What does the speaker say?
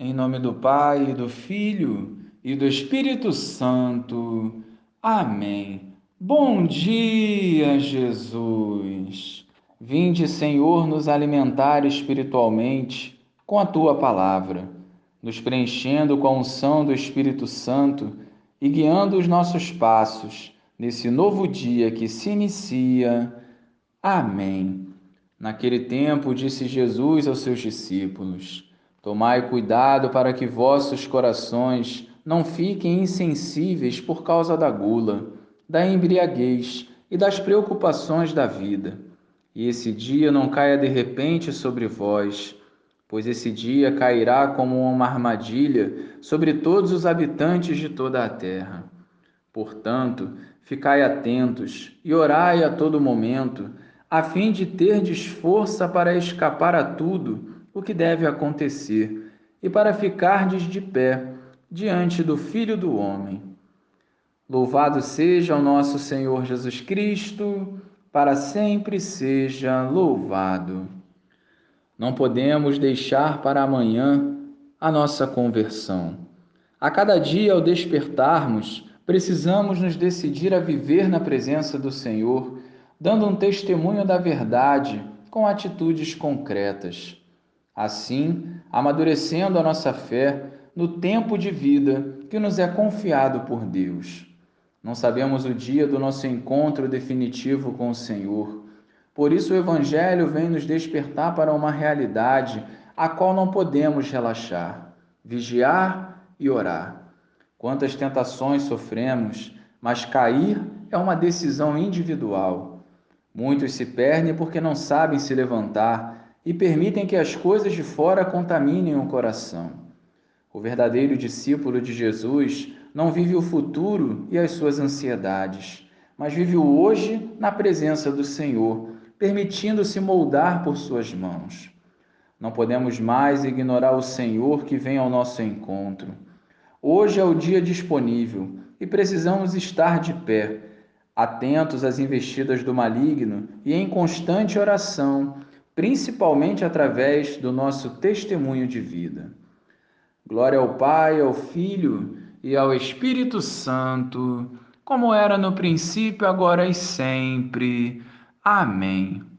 Em nome do Pai, do Filho e do Espírito Santo. Amém. Bom dia, Jesus. Vinde, Senhor, nos alimentar espiritualmente com a tua palavra, nos preenchendo com a unção do Espírito Santo e guiando os nossos passos nesse novo dia que se inicia. Amém. Naquele tempo, disse Jesus aos seus discípulos: Tomai cuidado para que vossos corações não fiquem insensíveis por causa da gula, da embriaguez e das preocupações da vida. E esse dia não caia de repente sobre vós, pois esse dia cairá como uma armadilha sobre todos os habitantes de toda a terra. Portanto, ficai atentos e orai a todo momento, a fim de terdes força para escapar a tudo o que deve acontecer e para ficardes de pé diante do Filho do Homem. Louvado seja o nosso Senhor Jesus Cristo, para sempre seja louvado. Não podemos deixar para amanhã a nossa conversão. A cada dia, ao despertarmos, precisamos nos decidir a viver na presença do Senhor, dando um testemunho da verdade com atitudes concretas assim amadurecendo a nossa fé no tempo de vida que nos é confiado por Deus. Não sabemos o dia do nosso encontro definitivo com o Senhor. Por isso, o Evangelho vem nos despertar para uma realidade a qual não podemos relaxar: vigiar e orar. Quantas tentações sofremos, mas cair é uma decisão individual. Muitos se perdem porque não sabem se levantar e permitem que as coisas de fora contaminem o coração. O verdadeiro discípulo de Jesus não vive o futuro e as suas ansiedades, mas vive o hoje na presença do Senhor, permitindo-se moldar por suas mãos. Não podemos mais ignorar o Senhor que vem ao nosso encontro. Hoje é o dia disponível e precisamos estar de pé, atentos às investidas do maligno e em constante oração principalmente através do nosso testemunho de vida. Glória ao Pai, ao Filho e ao Espírito Santo, como era no princípio, agora e sempre. Amém.